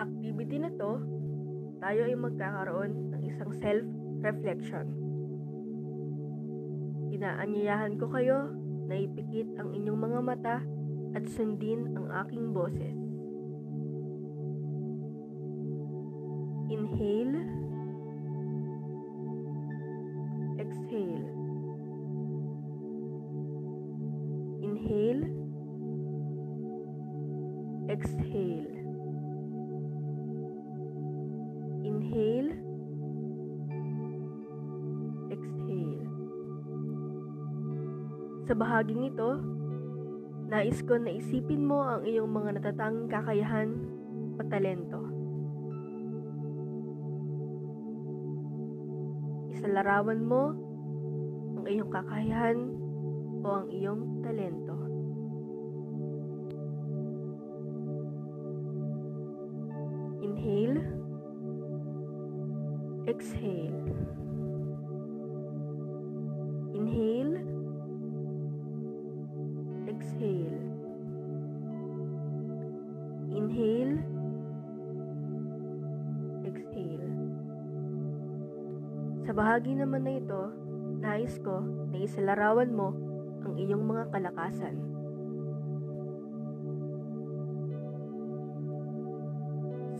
Sa activity na to, tayo ay magkakaroon ng isang self-reflection. Inaanyayahan ko kayo na ipikit ang inyong mga mata at sundin ang aking boses. Inhale. Exhale. Inhale. Exhale. Sa bahaging ito, nais ko na isipin mo ang iyong mga natatanging kakayahan o talento. Isalarawan mo ang iyong kakayahan o ang iyong talento. Inhale. Exhale. Sa bahagi naman na ito, nais ko na isalarawan mo ang iyong mga kalakasan.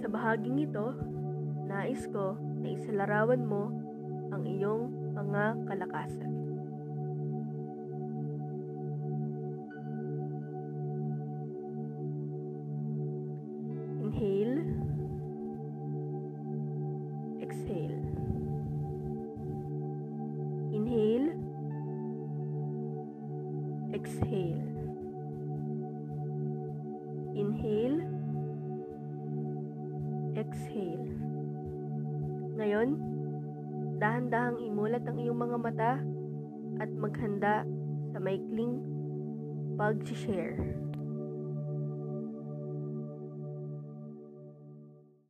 Sa bahaging ito, nais ko na isalarawan mo ang iyong mga kalakasan. Exhale. Inhale. Exhale. Ngayon, dahan-dahang imulat ang iyong mga mata at maghanda sa maikling pag-share.